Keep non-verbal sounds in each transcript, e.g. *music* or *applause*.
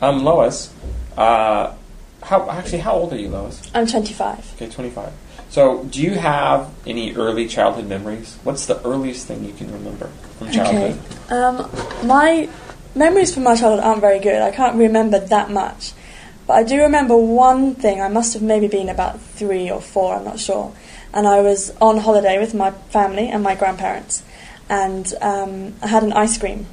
Um, Lois, uh, how actually how old are you, Lois? I'm 25. Okay, twenty five. So, do you have any early childhood memories? What's the earliest thing you can remember from childhood? Okay. Um, my memories from my childhood aren't very good. I can't remember that much. But I do remember one thing. I must have maybe been about three or four, I'm not sure. And I was on holiday with my family and my grandparents. And um, I had an ice cream.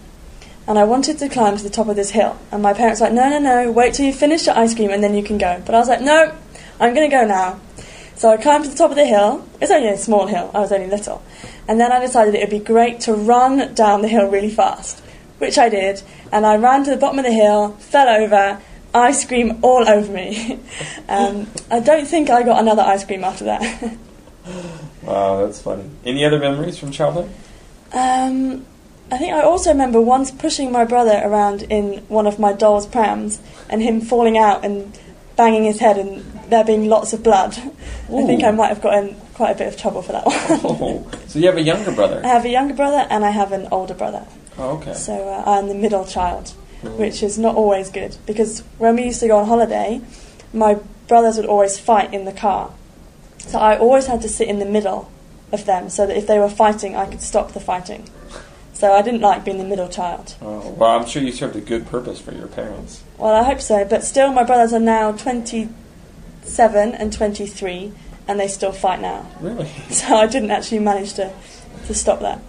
And I wanted to climb to the top of this hill. And my parents were like, no, no, no, wait till you finish your ice cream and then you can go. But I was like, no, I'm going to go now. So I climbed to the top of the hill. It's only a small hill, I was only little. And then I decided it would be great to run down the hill really fast, which I did. And I ran to the bottom of the hill, fell over, ice cream all over me. *laughs* um, I don't think I got another ice cream after that. *laughs* Wow, that's funny. Any other memories from childhood? um, I think I also remember once pushing my brother around in one of my doll's prams and him falling out and banging his head and there being lots of blood. I think I might have gotten quite a bit of trouble for that one. Oh, *laughs* so you have a younger brother? I have a younger brother and I have an older brother. Oh, okay. So uh, I'm the middle child, which is not always good because when we used to go on holiday, my brothers would always fight in the car. So I always had to sit in the middle of them so that if they were fighting, I could stop the fighting. So I didn't like being the middle child. Oh, well, I'm sure you served a good purpose for your parents. Well, I hope so, but still, my brothers are now 27 and 23, and they still fight now. Really? *laughs* So I didn't actually manage to, to stop that.